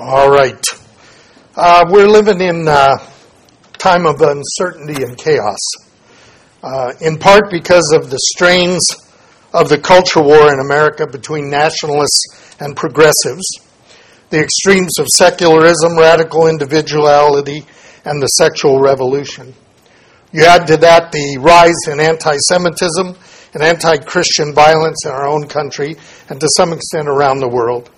All right. Uh, we're living in a uh, time of uncertainty and chaos, uh, in part because of the strains of the culture war in America between nationalists and progressives, the extremes of secularism, radical individuality, and the sexual revolution. You add to that the rise in anti Semitism and anti Christian violence in our own country and to some extent around the world.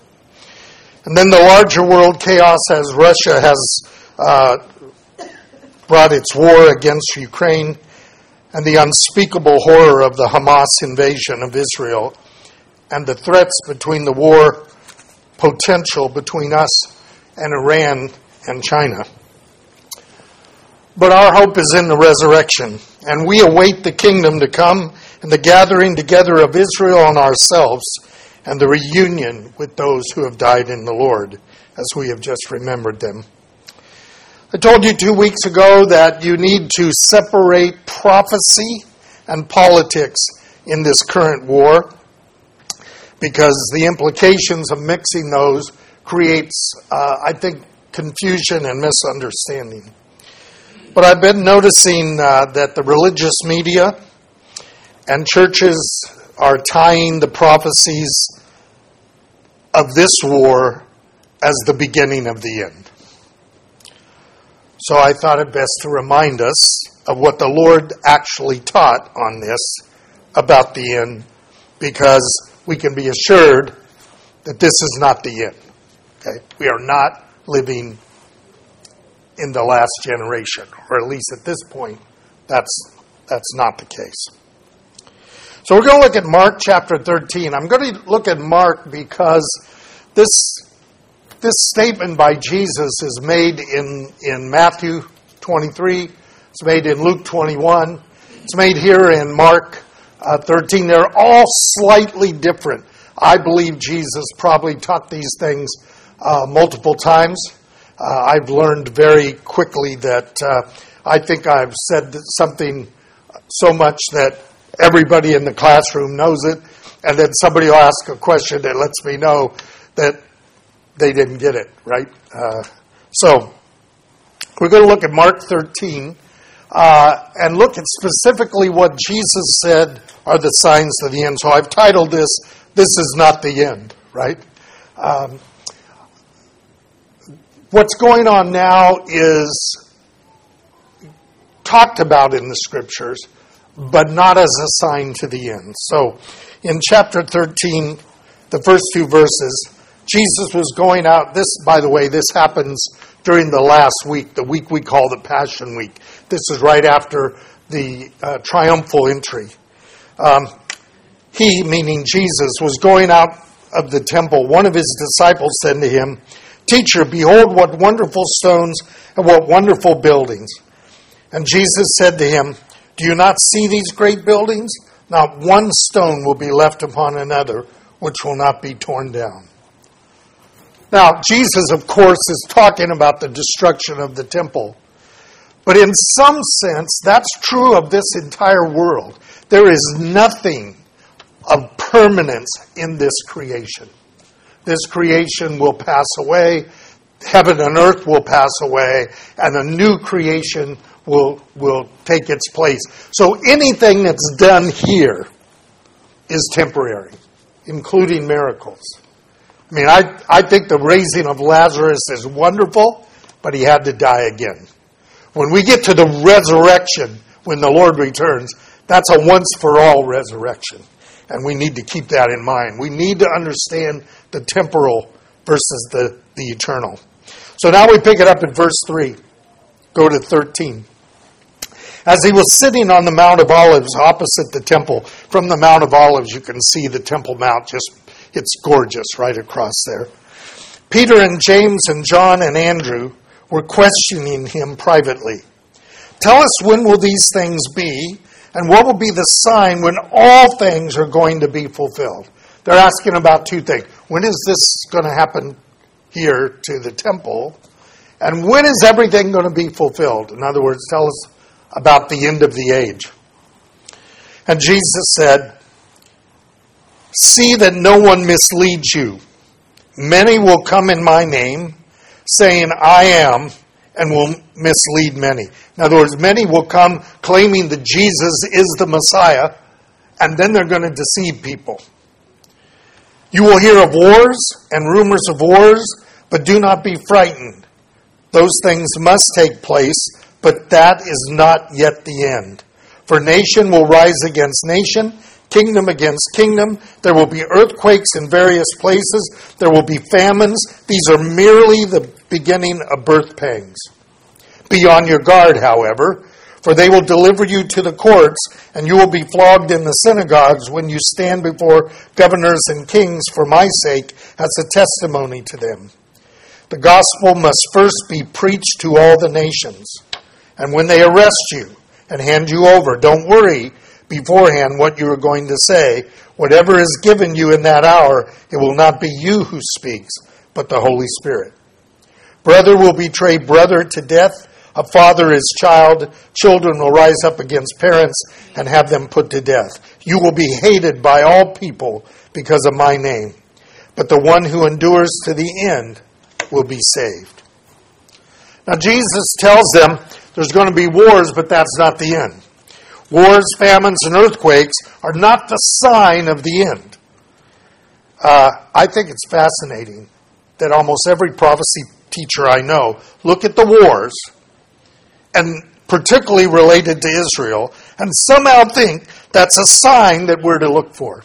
And then the larger world chaos as Russia has uh, brought its war against Ukraine and the unspeakable horror of the Hamas invasion of Israel and the threats between the war potential between us and Iran and China. But our hope is in the resurrection, and we await the kingdom to come and the gathering together of Israel and ourselves and the reunion with those who have died in the Lord, as we have just remembered them. I told you two weeks ago that you need to separate prophecy and politics in this current war because the implications of mixing those creates, uh, I think, confusion and misunderstanding. But I've been noticing uh, that the religious media and churches are tying the prophecies of this war as the beginning of the end. So I thought it best to remind us of what the Lord actually taught on this about the end because we can be assured that this is not the end. Okay? We are not living in the last generation, or at least at this point, that's, that's not the case. So we're going to look at Mark chapter 13. I'm going to look at Mark because this, this statement by Jesus is made in, in Matthew 23, it's made in Luke 21, it's made here in Mark uh, 13. They're all slightly different. I believe Jesus probably taught these things uh, multiple times. Uh, I've learned very quickly that uh, I think I've said something so much that everybody in the classroom knows it, and then somebody will ask a question that lets me know that they didn't get it, right? Uh, so, we're going to look at Mark 13 uh, and look at specifically what Jesus said are the signs of the end. So, I've titled this, This is Not the End, right? Um, what's going on now is talked about in the scriptures but not as a sign to the end. So in chapter 13, the first two verses, Jesus was going out. This, by the way, this happens during the last week, the week we call the Passion Week. This is right after the uh, triumphal entry. Um, he, meaning Jesus, was going out of the temple. One of his disciples said to him, Teacher, behold what wonderful stones and what wonderful buildings. And Jesus said to him, do you not see these great buildings? Not one stone will be left upon another which will not be torn down. Now, Jesus, of course, is talking about the destruction of the temple. But in some sense, that's true of this entire world. There is nothing of permanence in this creation. This creation will pass away, heaven and earth will pass away, and a new creation will, will take its place. So anything that's done here is temporary, including miracles. I mean, I, I think the raising of Lazarus is wonderful, but he had to die again. When we get to the resurrection, when the Lord returns, that's a once for all resurrection. And we need to keep that in mind. We need to understand the temporal versus the, the eternal. So now we pick it up in verse 3. Go to 13. As he was sitting on the Mount of Olives opposite the temple, from the Mount of Olives, you can see the Temple Mount. Just, it's gorgeous right across there. Peter and James and John and Andrew were questioning him privately. Tell us when will these things be, and what will be the sign when all things are going to be fulfilled? They're asking about two things. When is this going to happen here to the temple? And when is everything going to be fulfilled? In other words, tell us about the end of the age. And Jesus said, See that no one misleads you. Many will come in my name, saying, I am, and will mislead many. In other words, many will come claiming that Jesus is the Messiah, and then they're going to deceive people. You will hear of wars and rumors of wars, but do not be frightened. Those things must take place, but that is not yet the end. For nation will rise against nation, kingdom against kingdom. There will be earthquakes in various places. There will be famines. These are merely the beginning of birth pangs. Be on your guard, however, for they will deliver you to the courts, and you will be flogged in the synagogues when you stand before governors and kings for my sake as a testimony to them. The gospel must first be preached to all the nations. And when they arrest you and hand you over, don't worry beforehand what you are going to say. Whatever is given you in that hour, it will not be you who speaks, but the Holy Spirit. Brother will betray brother to death, a father his child. Children will rise up against parents and have them put to death. You will be hated by all people because of my name, but the one who endures to the end will be saved. Now, Jesus tells them there's going to be wars, but that's not the end. Wars, famines, and earthquakes are not the sign of the end. Uh, I think it's fascinating that almost every prophecy teacher I know look at the wars, and particularly related to Israel, and somehow think that's a sign that we're to look for.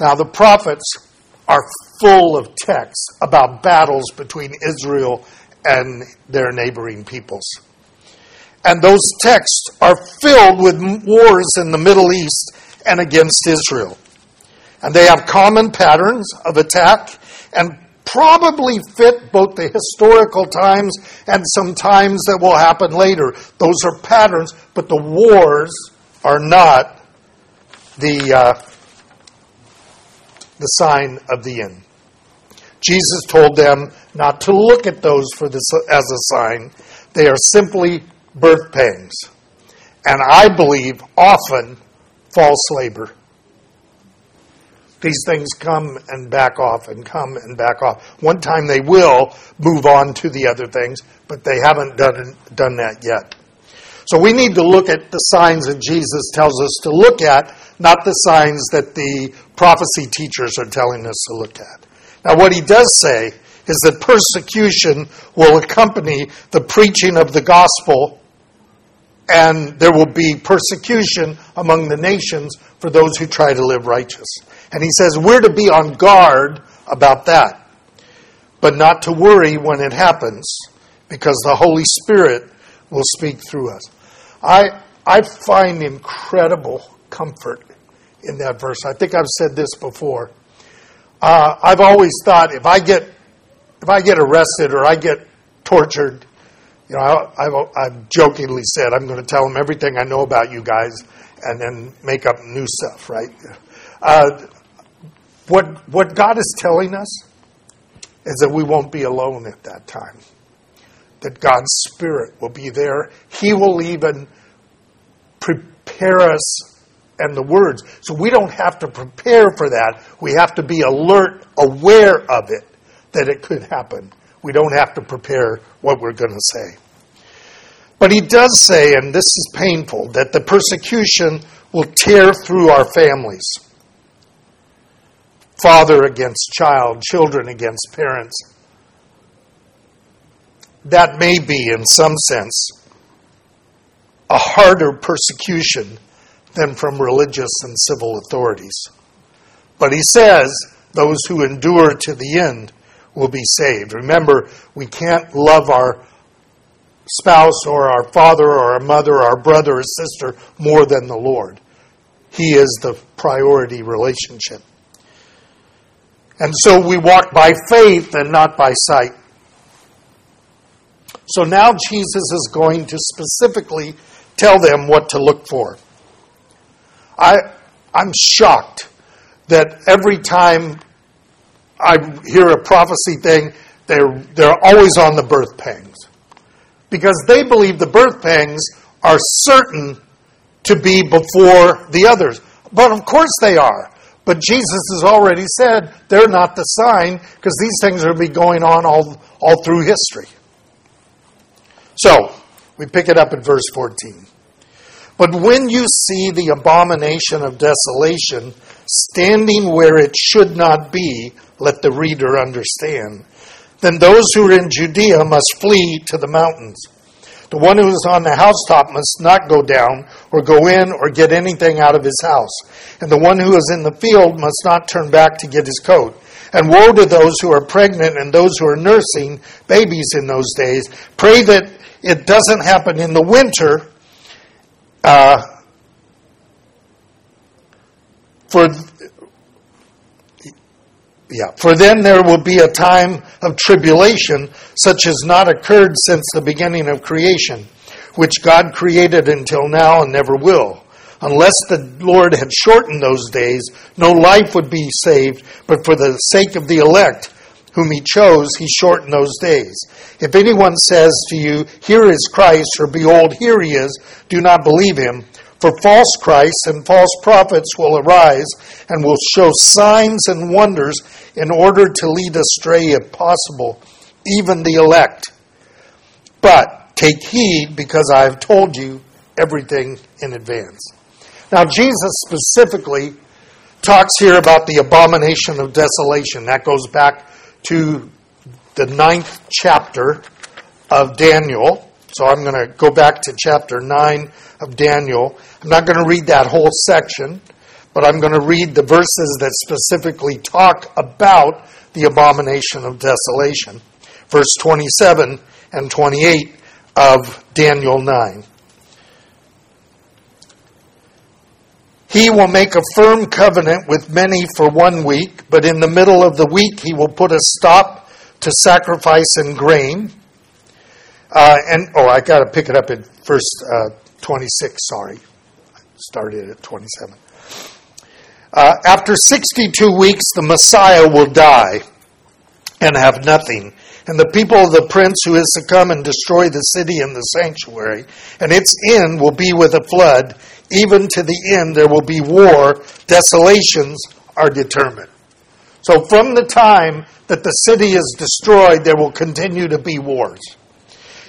Now, the prophets are full of texts about battles between Israel and their neighboring peoples. And those texts are filled with wars in the Middle East and against Israel. And they have common patterns of attack and probably fit both the historical times and some times that will happen later. Those are patterns, but the wars are not the, uh, the sign of the end. Jesus told them not to look at those for this as a sign. They are simply birth pangs. And I believe often false labor. These things come and back off and come and back off. One time they will move on to the other things, but they haven't done, done that yet. So we need to look at the signs that Jesus tells us to look at, not the signs that the prophecy teachers are telling us to look at. Now, what he does say is that persecution will accompany the preaching of the gospel, and there will be persecution among the nations for those who try to live righteous. And he says we're to be on guard about that, but not to worry when it happens, because the Holy Spirit will speak through us. I, I find incredible comfort in that verse. I think I've said this before. Uh, I've always thought if I get if I get arrested or I get tortured, you know, I, have I've jokingly said I'm going to tell them everything I know about you guys and then make up new stuff, right? Uh, what what God is telling us is that we won't be alone at that time. That God's Spirit will be there. He will even prepare us and the words. So we don't have to prepare for that. We have to be alert, aware of it, that it could happen. We don't have to prepare what we're going to say. But he does say, and this is painful, that the persecution will tear through our families father against child, children against parents. That may be, in some sense, a harder persecution than from religious and civil authorities. But he says those who endure to the end will be saved. Remember, we can't love our spouse or our father or our mother or our brother or sister more than the Lord. He is the priority relationship. And so we walk by faith and not by sight. So now Jesus is going to specifically tell them what to look for. I, I'm shocked that every time I hear a prophecy thing, they're, they're always on the birth pangs. Because they believe the birth pangs are certain to be before the others. But of course they are. But Jesus has already said they're not the sign because these things are be going on all, all through history. So, we pick it up at verse 14. But when you see the abomination of desolation standing where it should not be, let the reader understand. Then those who are in Judea must flee to the mountains. The one who is on the housetop must not go down or go in or get anything out of his house. And the one who is in the field must not turn back to get his coat. And woe to those who are pregnant and those who are nursing babies in those days. Pray that it doesn't happen in the winter. Uh, for yeah, for then there will be a time of tribulation such as not occurred since the beginning of creation, which God created until now and never will. Unless the Lord had shortened those days, no life would be saved, but for the sake of the elect whom he chose, he shortened those days. If anyone says to you, Here is Christ, or Behold, here he is, do not believe him. For false Christs and false prophets will arise and will show signs and wonders in order to lead astray, if possible, even the elect. But take heed, because I have told you everything in advance. Now, Jesus specifically talks here about the abomination of desolation. That goes back to the ninth chapter of Daniel. So I'm going to go back to chapter 9 of Daniel. I'm not going to read that whole section, but I'm going to read the verses that specifically talk about the abomination of desolation. Verse 27 and 28 of Daniel 9. He will make a firm covenant with many for one week, but in the middle of the week he will put a stop to sacrifice and grain. Uh, and oh, I got to pick it up at verse uh, 26. Sorry, I started at 27. Uh, after 62 weeks, the Messiah will die and have nothing. And the people of the prince who is to come and destroy the city and the sanctuary, and its end will be with a flood, even to the end there will be war, desolations are determined. So from the time that the city is destroyed, there will continue to be wars.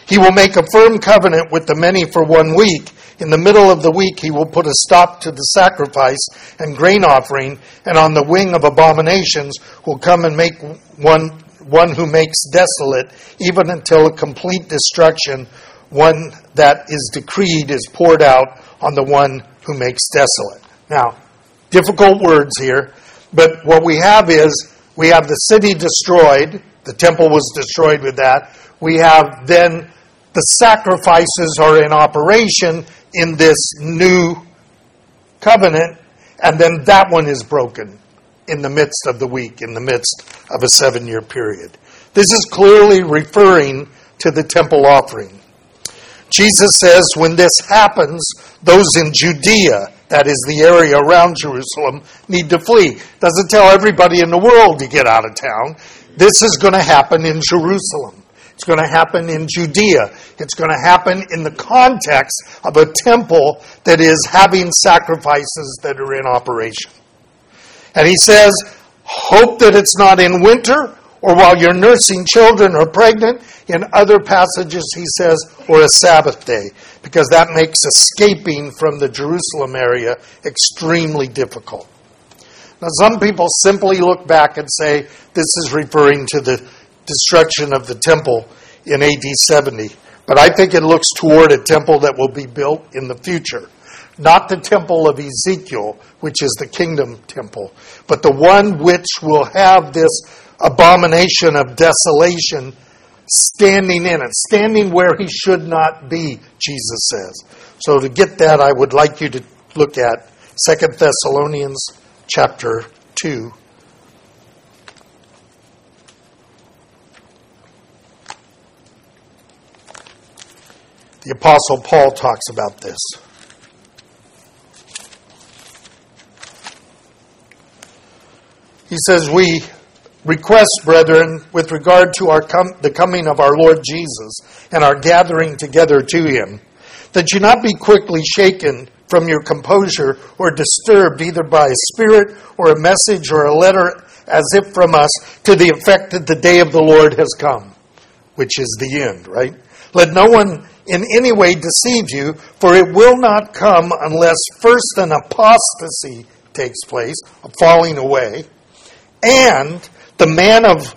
He will make a firm covenant with the many for one week. In the middle of the week, he will put a stop to the sacrifice and grain offering, and on the wing of abominations will come and make one, one who makes desolate, even until a complete destruction, one that is decreed is poured out on the one who makes desolate. Now, difficult words here, but what we have is we have the city destroyed, the temple was destroyed with that. We have then the sacrifices are in operation in this new covenant, and then that one is broken in the midst of the week, in the midst of a seven year period. This is clearly referring to the temple offering. Jesus says when this happens, those in Judea, that is the area around Jerusalem, need to flee. Doesn't tell everybody in the world to get out of town. This is going to happen in Jerusalem. It's going to happen in Judea. It's going to happen in the context of a temple that is having sacrifices that are in operation. And he says, hope that it's not in winter or while you're nursing children or pregnant. In other passages, he says, or a Sabbath day, because that makes escaping from the Jerusalem area extremely difficult. Now, some people simply look back and say this is referring to the destruction of the temple in AD 70. But I think it looks toward a temple that will be built in the future. Not the temple of Ezekiel, which is the kingdom temple, but the one which will have this abomination of desolation standing in it, standing where he should not be, Jesus says. So to get that, I would like you to look at Second Thessalonians chapter 2. The Apostle Paul talks about this. He says, We request, brethren, with regard to our com- the coming of our Lord Jesus and our gathering together to him, that you not be quickly shaken from your composure or disturbed either by a spirit or a message or a letter as if from us to the effect that the day of the Lord has come which is the end, right? Let no one in any way deceive you, for it will not come unless first an apostasy takes place, a falling away, and the man of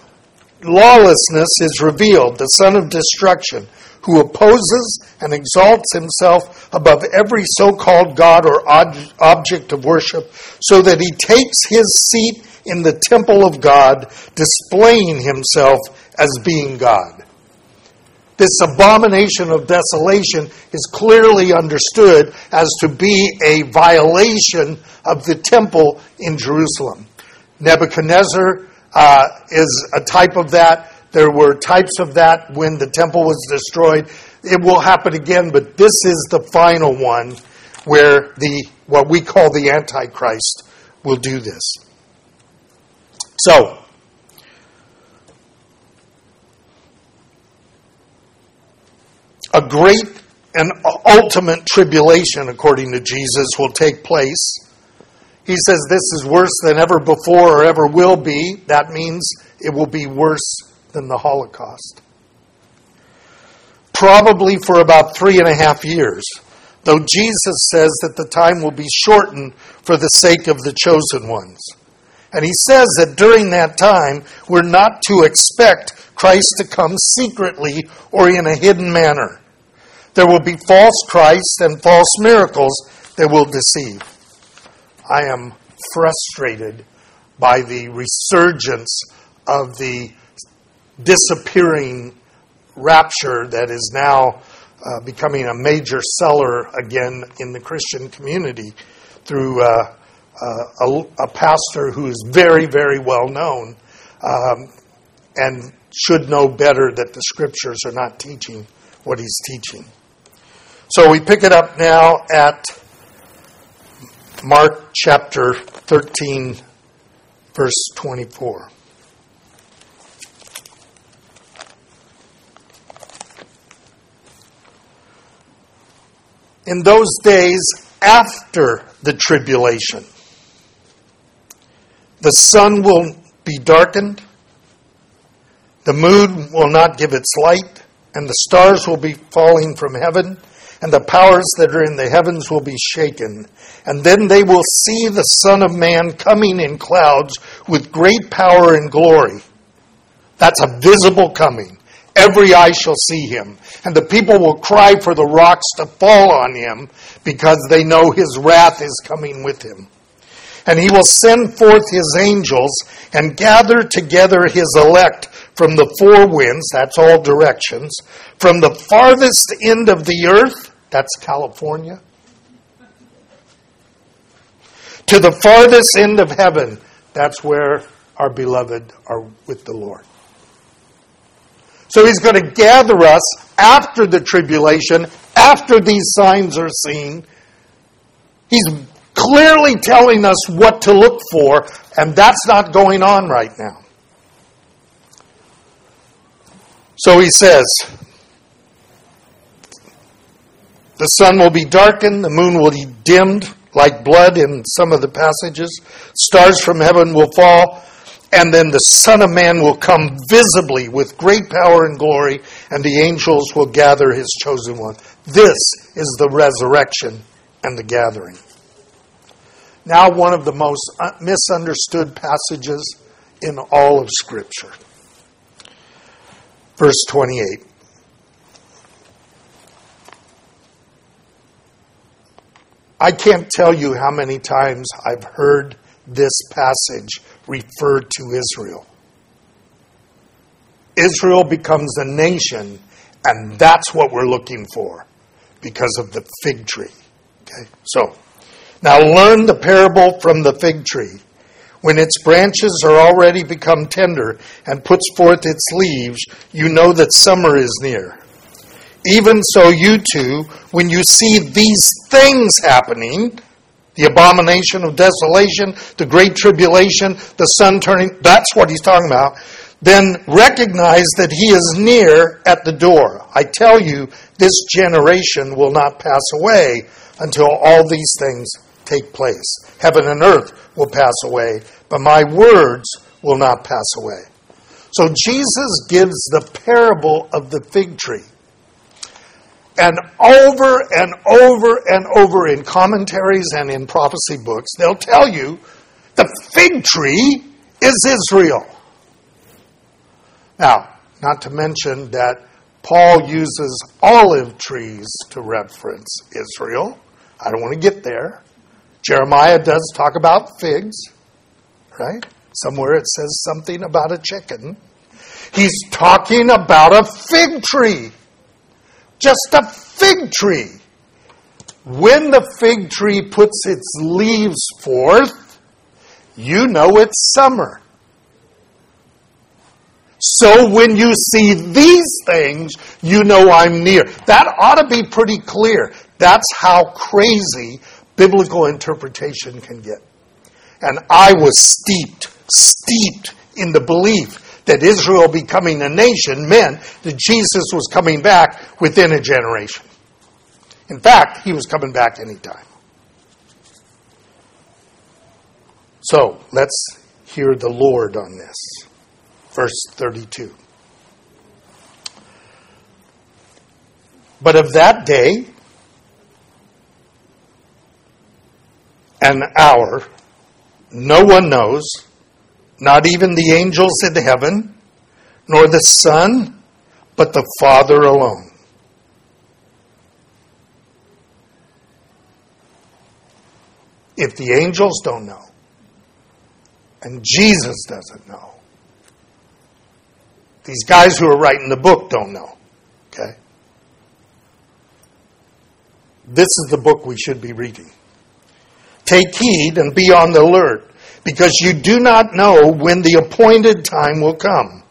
lawlessness is revealed, the son of destruction, who opposes and exalts himself above every so called God or object of worship, so that he takes his seat in the temple of God, displaying himself as being God. This abomination of desolation is clearly understood as to be a violation of the temple in Jerusalem. Nebuchadnezzar uh, is a type of that. There were types of that when the temple was destroyed. It will happen again, but this is the final one where the what we call the Antichrist will do this. So, a great and ultimate tribulation, according to Jesus, will take place. He says this is worse than ever before or ever will be. That means it will be worse than the Holocaust. Probably for about three and a half years, though Jesus says that the time will be shortened for the sake of the chosen ones. And he says that during that time, we're not to expect Christ to come secretly or in a hidden manner. There will be false Christs and false miracles that will deceive. I am frustrated by the resurgence of the disappearing rapture that is now uh, becoming a major seller again in the Christian community through uh, uh, a, a, pastor who is very, very well known um, and should know better that the scriptures are not teaching what he's teaching. So we pick it up now at Mark chapter 13, verse 24. In those days after the tribulation, the sun will be darkened, the moon will not give its light, and the stars will be falling from heaven and the powers that are in the heavens will be shaken. And then they will see the Son of Man coming in clouds with great power and glory. That's a visible coming. Every eye shall see him. And the people will cry for the rocks to fall on him because they know his wrath is coming with him. And he will send forth his angels and gather together his elect from the four winds, that's all directions, from the farthest end of the earth that's California. To the farthest end of heaven, that's where our beloved are with the Lord. So he's going to gather us after the tribulation, after these signs are seen. He's clearly telling us what to look for, and that's not going on right now. So he says, The sun will be darkened, the moon will be dimmed like blood in some of the passages, stars from heaven will fall, and then the Son of Man will come visibly with great power and glory, and the angels will gather his chosen one. This is the resurrection and the gathering. Now, one of the most uh, misunderstood passages in all of Scripture. Verse 28. I can't tell you how many times I've heard this passage referred to Israel. Israel becomes a nation, and that's what we're looking for because of the fig tree. Okay? So, now learn the parable from the fig tree. When its branches are already become tender and puts forth its leaves, you know that summer is near. Even so, you too, when you see these things happening, the abomination of desolation, the great tribulation, the sun turning, that's what he's talking about, then recognize that he is near at the door. I tell you, this generation will not pass away until all these things take place. Heaven and earth will pass away, but my words will not pass away. So Jesus gives the parable of the fig tree. And over and over and over in commentaries and in prophecy books, they'll tell you the fig tree is Israel. Now, not to mention that Paul uses olive trees to reference Israel. I don't want to get there. Jeremiah does talk about figs, right? Somewhere it says something about a chicken. He's talking about a fig tree. Just a fig tree. When the fig tree puts its leaves forth, you know it's summer. So when you see these things, you know I'm near. That ought to be pretty clear. That's how crazy biblical interpretation can get. And I was steeped, steeped in the belief that Israel becoming a nation meant that Jesus was coming back within a generation. In fact, he was coming back anytime. So let's hear the Lord on this verse 32. But of that day and hour, no one knows, not even the angels in heaven, nor the Son, but the Father alone. If the angels don't know, and Jesus doesn't know, these guys who are writing the book don't know. Okay? This is the book we should be reading. Take heed and be on the alert, because you do not know when the appointed time will come.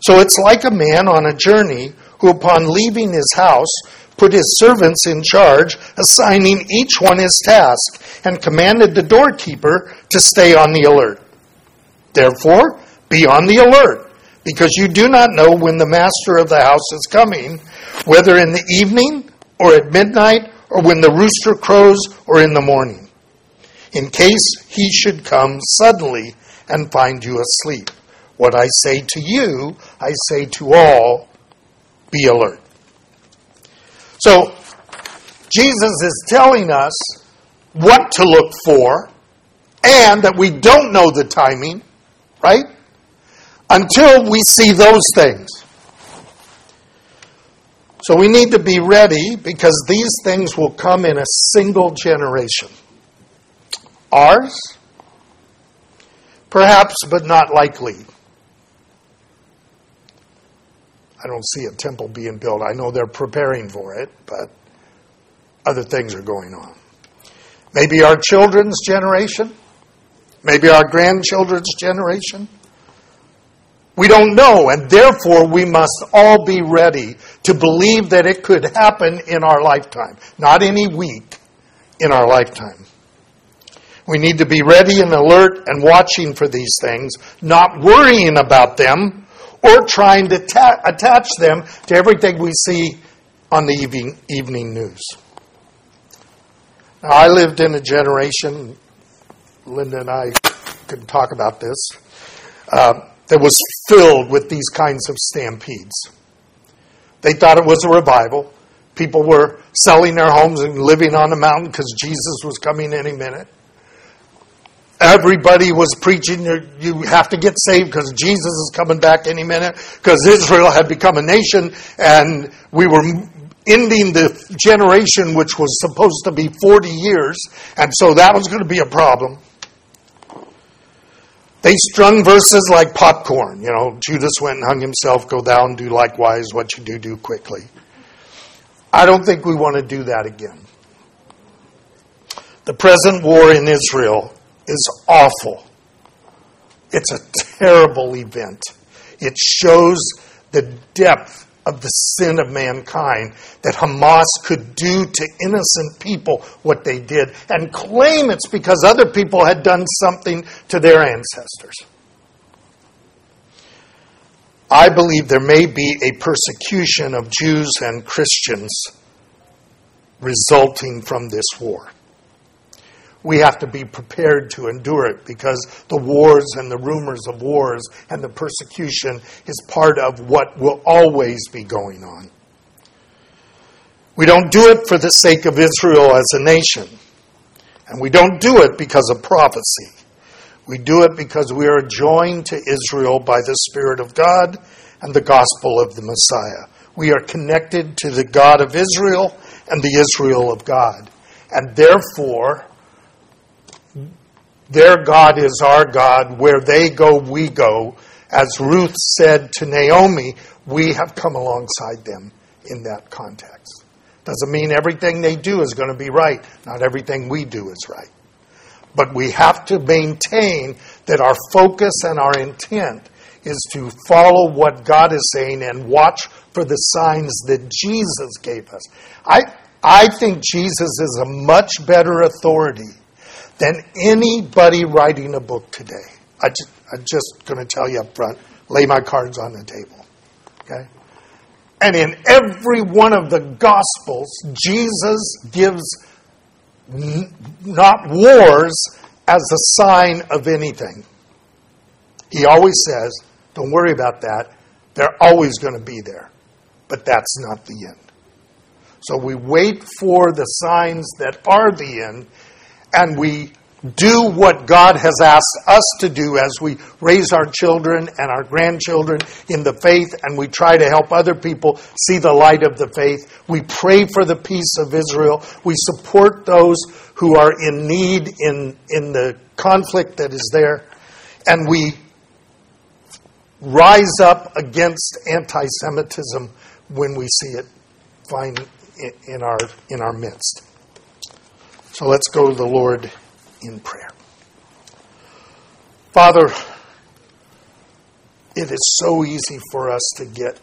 So it's like a man on a journey who, upon leaving his house, put his servants in charge, assigning each one his task, and commanded the doorkeeper to stay on the alert. Therefore, be on the alert because you do not know when the master of the house is coming, whether in the evening or at midnight or when the rooster crows or in the morning, in case he should come suddenly and find you asleep. What I say to you, I say to all, be alert. So, Jesus is telling us what to look for and that we don't know the timing, right? until we see those things. So we need to be ready because these things will come in a single generation. Ours? Perhaps, but not likely. I don't see a temple being built. I know they're preparing for it, but other things are going on. Maybe our children's generation, maybe our grandchildren's generation. We don't know, and therefore we must all be ready to believe that it could happen in our lifetime, not any week, in our lifetime. We need to be ready and alert and watching for these things, not worrying about them or trying to ta- attach them to everything we see on the evening, evening news. Now, I lived in a generation, Linda and I could talk about this. Uh, that was filled with these kinds of stampedes. They thought it was a revival. People were selling their homes and living on the mountain because Jesus was coming any minute. Everybody was preaching, you have to get saved because Jesus is coming back any minute because Israel had become a nation and we were ending the generation which was supposed to be 40 years, and so that was going to be a problem. They strung verses like popcorn. You know, Judas went and hung himself, go and do likewise what you do, do quickly. I don't think we want to do that again. The present war in Israel is awful. It's a terrible event. It shows the depth of the sin of mankind that Hamas could do to innocent people what they did and claim it's because other people had done something to their ancestors. I believe there may be a persecution of Jews and Christians resulting from this war. We have to be prepared to endure it because the wars and the rumors of wars and the persecution is part of what will always be going on. We don't do it for the sake of Israel as a nation. And we don't do it because of prophecy. We do it because we are joined to Israel by the Spirit of God and the gospel of the Messiah. We are connected to the God of Israel and the Israel of God. And therefore, their God is our God. Where they go, we go. As Ruth said to Naomi, we have come alongside them in that context. Doesn't mean everything they do is going to be right. Not everything we do is right. But we have to maintain that our focus and our intent is to follow what God is saying and watch for the signs that Jesus gave us. I, I think Jesus is a much better authority than anybody writing a book today. I just, I'm just going to tell you up front, lay my cards on the table. Okay? And in every one of the Gospels, Jesus gives n- not wars as a sign of anything. He always says, don't worry about that. They're always going to be there. But that's not the end. So we wait for the signs that are the end, and we do what God has asked us to do as we raise our children and our grandchildren in the faith and we try to help other people see the light of the faith. We pray for the peace of Israel. We support those who are in need in, in the conflict that is there. And we rise up against anti Semitism when we see it find in our, in our midst. So let's go to the Lord in prayer. Father, it is so easy for us to get